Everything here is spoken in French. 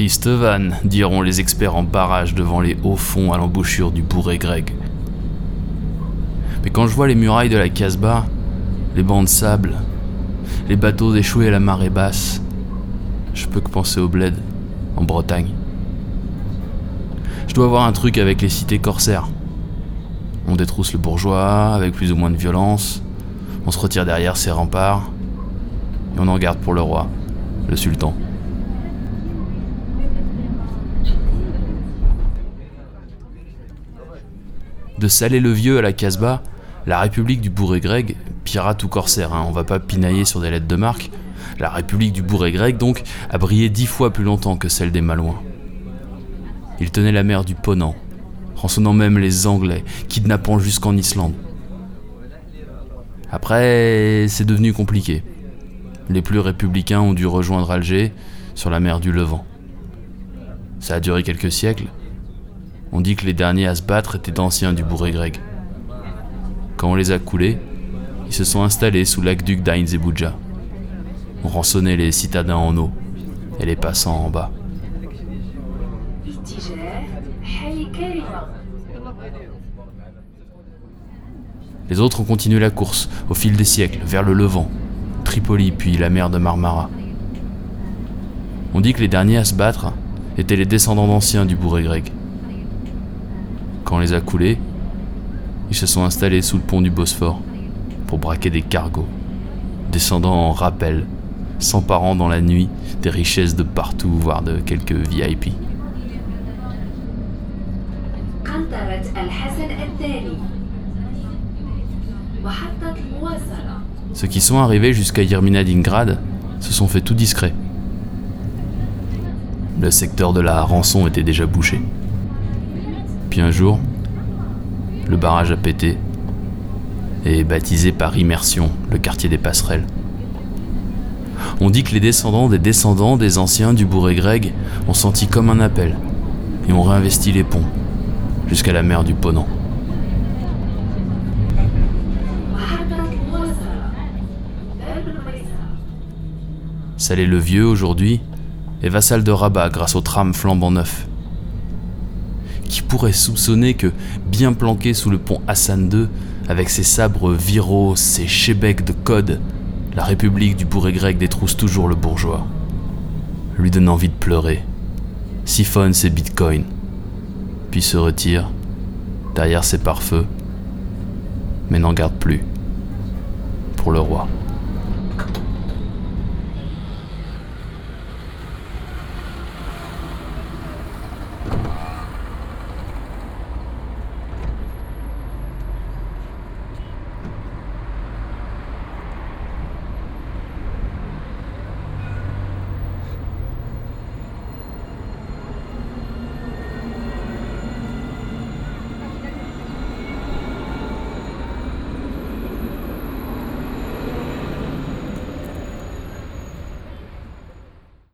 Triste diront les experts en barrage devant les hauts fonds à l'embouchure du bourré grec. Mais quand je vois les murailles de la Casbah, les bancs de sable, les bateaux échoués à la marée basse, je peux que penser au bled, en Bretagne. Je dois avoir un truc avec les cités corsaires. On détrousse le bourgeois avec plus ou moins de violence, on se retire derrière ses remparts, et on en garde pour le roi, le sultan. De Salé-le-Vieux à la Casbah, la République du bourré grec, pirate ou corsaire, hein, on va pas pinailler sur des lettres de marque, la République du bourré grec donc a brillé dix fois plus longtemps que celle des Malouins. Il tenait la mer du Ponant, rançonnant même les Anglais, kidnappant jusqu'en Islande. Après, c'est devenu compliqué. Les plus républicains ont dû rejoindre Alger sur la mer du Levant. Ça a duré quelques siècles. On dit que les derniers à se battre étaient d'anciens du bourré grec. Quand on les a coulés, ils se sont installés sous l'aqueduc d'Ain Zebouja. On rançonnait les citadins en eau et les passants en bas. Les autres ont continué la course au fil des siècles vers le Levant, Tripoli puis la mer de Marmara. On dit que les derniers à se battre étaient les descendants d'anciens du bourré grec. Quand on les a coulés, ils se sont installés sous le pont du Bosphore pour braquer des cargos, descendant en rappel, s'emparant dans la nuit des richesses de partout, voire de quelques VIP. Ceux qui sont arrivés jusqu'à Yerminadingrad se sont fait tout discret. Le secteur de la rançon était déjà bouché. Puis un jour, le barrage a pété et baptisé par immersion le quartier des passerelles. On dit que les descendants des descendants des anciens du bourré grec ont senti comme un appel et ont réinvesti les ponts jusqu'à la mer du Ponant. Salé le Vieux aujourd'hui est vassal de Rabat grâce au tram flambant neuf. Qui pourrait soupçonner que, bien planqué sous le pont Hassan II, avec ses sabres viraux, ses chébecs de code, la République du bourré grec détrousse toujours le bourgeois. Lui donne envie de pleurer, siphonne ses bitcoins, puis se retire derrière ses pare-feux, mais n'en garde plus pour le roi.